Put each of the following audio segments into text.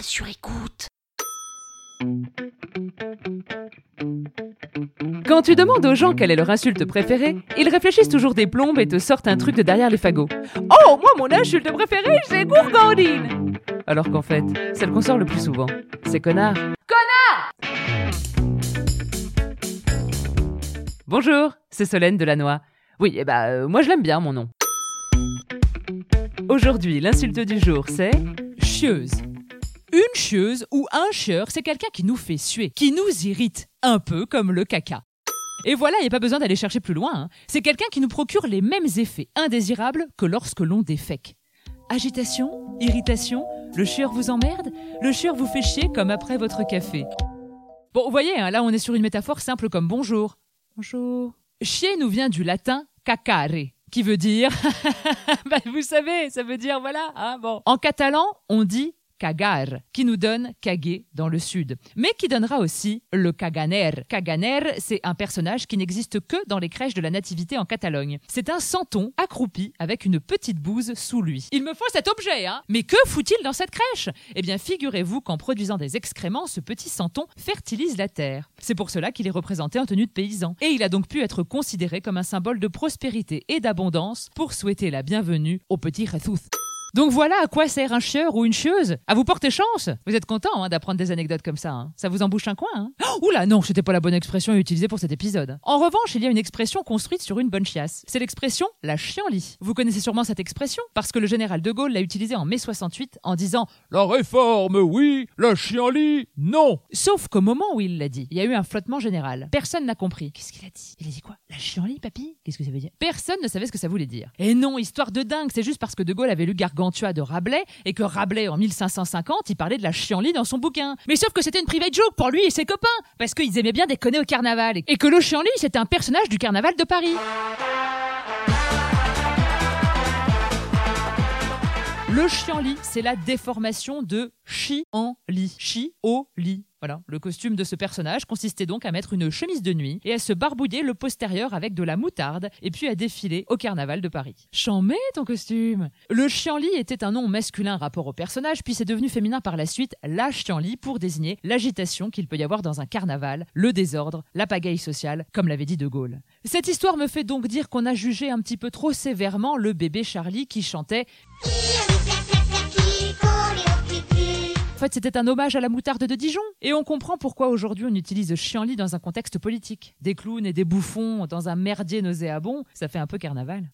Sur écoute. Quand tu demandes aux gens quelle est leur insulte préférée, ils réfléchissent toujours des plombes et te sortent un truc de derrière les fagots. Oh, moi, mon insulte préférée, c'est gourgandine Alors qu'en fait, celle qu'on sort le plus souvent, c'est connard. Connard Bonjour, c'est Solène Delannoy. Oui, eh bah, euh, moi je l'aime bien, mon nom. Aujourd'hui, l'insulte du jour, c'est chieuse. Une chieuse ou un chieur, c'est quelqu'un qui nous fait suer, qui nous irrite, un peu comme le caca. Et voilà, il n'y a pas besoin d'aller chercher plus loin. hein. C'est quelqu'un qui nous procure les mêmes effets indésirables que lorsque l'on défèque. Agitation, irritation, le chieur vous emmerde, le chieur vous fait chier comme après votre café. Bon, vous voyez, hein, là on est sur une métaphore simple comme bonjour. Bonjour. Chier nous vient du latin cacare, qui veut dire, bah, vous savez, ça veut dire voilà, hein, bon. En catalan, on dit cagar, qui nous donne caguer dans le sud, mais qui donnera aussi le caganer. Caganer, c'est un personnage qui n'existe que dans les crèches de la nativité en Catalogne. C'est un santon accroupi avec une petite bouse sous lui. Il me faut cet objet, hein Mais que fout-il dans cette crèche? Eh bien, figurez-vous qu'en produisant des excréments, ce petit santon fertilise la terre. C'est pour cela qu'il est représenté en tenue de paysan. Et il a donc pu être considéré comme un symbole de prospérité et d'abondance pour souhaiter la bienvenue au petit Jesús. Donc voilà à quoi sert un chieur ou une chieuse. À vous porter chance. Vous êtes content hein, d'apprendre des anecdotes comme ça. hein. Ça vous embouche un coin. Hein oh, oula, non, c'était pas la bonne expression à utiliser pour cet épisode. En revanche, il y a une expression construite sur une bonne chiasse. C'est l'expression la chienlit. Vous connaissez sûrement cette expression parce que le général de Gaulle l'a utilisée en mai 68 en disant La réforme, oui, la chienlit, non. Sauf qu'au moment où il l'a dit, il y a eu un flottement général. Personne n'a compris. Qu'est-ce qu'il a dit? Il a dit quoi La chienlit, papy Qu'est-ce que ça veut dire? Personne ne savait ce que ça voulait dire. Et non, histoire de dingue, c'est juste parce que De Gaulle avait lu Gargantua de Rabelais et que Rabelais, en 1550, il parlait de la chienlit dans son bouquin. Mais sauf que c'était une private joke pour lui et ses copains, parce qu'ils aimaient bien déconner au carnaval. Et que le chienlit, c'était un personnage du carnaval de Paris. Le chienlit, c'est la déformation de chi en lit. Chi au lit. Voilà, le costume de ce personnage consistait donc à mettre une chemise de nuit et à se barbouiller le postérieur avec de la moutarde et puis à défiler au carnaval de Paris. Chambé ton costume Le chienlit était un nom masculin rapport au personnage puis c'est devenu féminin par la suite la chienlit pour désigner l'agitation qu'il peut y avoir dans un carnaval, le désordre, la pagaille sociale, comme l'avait dit De Gaulle. Cette histoire me fait donc dire qu'on a jugé un petit peu trop sévèrement le bébé Charlie qui chantait En fait, c'était un hommage à la moutarde de Dijon. Et on comprend pourquoi aujourd'hui on utilise chienlit dans un contexte politique. Des clowns et des bouffons dans un merdier nauséabond, ça fait un peu carnaval.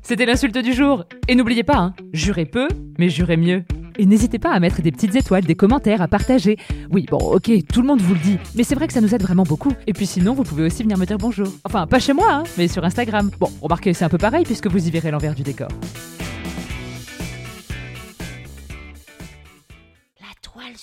C'était l'insulte du jour. Et n'oubliez pas, hein, jurez peu, mais jurez mieux. Et n'hésitez pas à mettre des petites étoiles, des commentaires, à partager. Oui, bon, ok, tout le monde vous le dit, mais c'est vrai que ça nous aide vraiment beaucoup. Et puis sinon, vous pouvez aussi venir me dire bonjour. Enfin, pas chez moi, hein, mais sur Instagram. Bon, remarquez, c'est un peu pareil puisque vous y verrez l'envers du décor.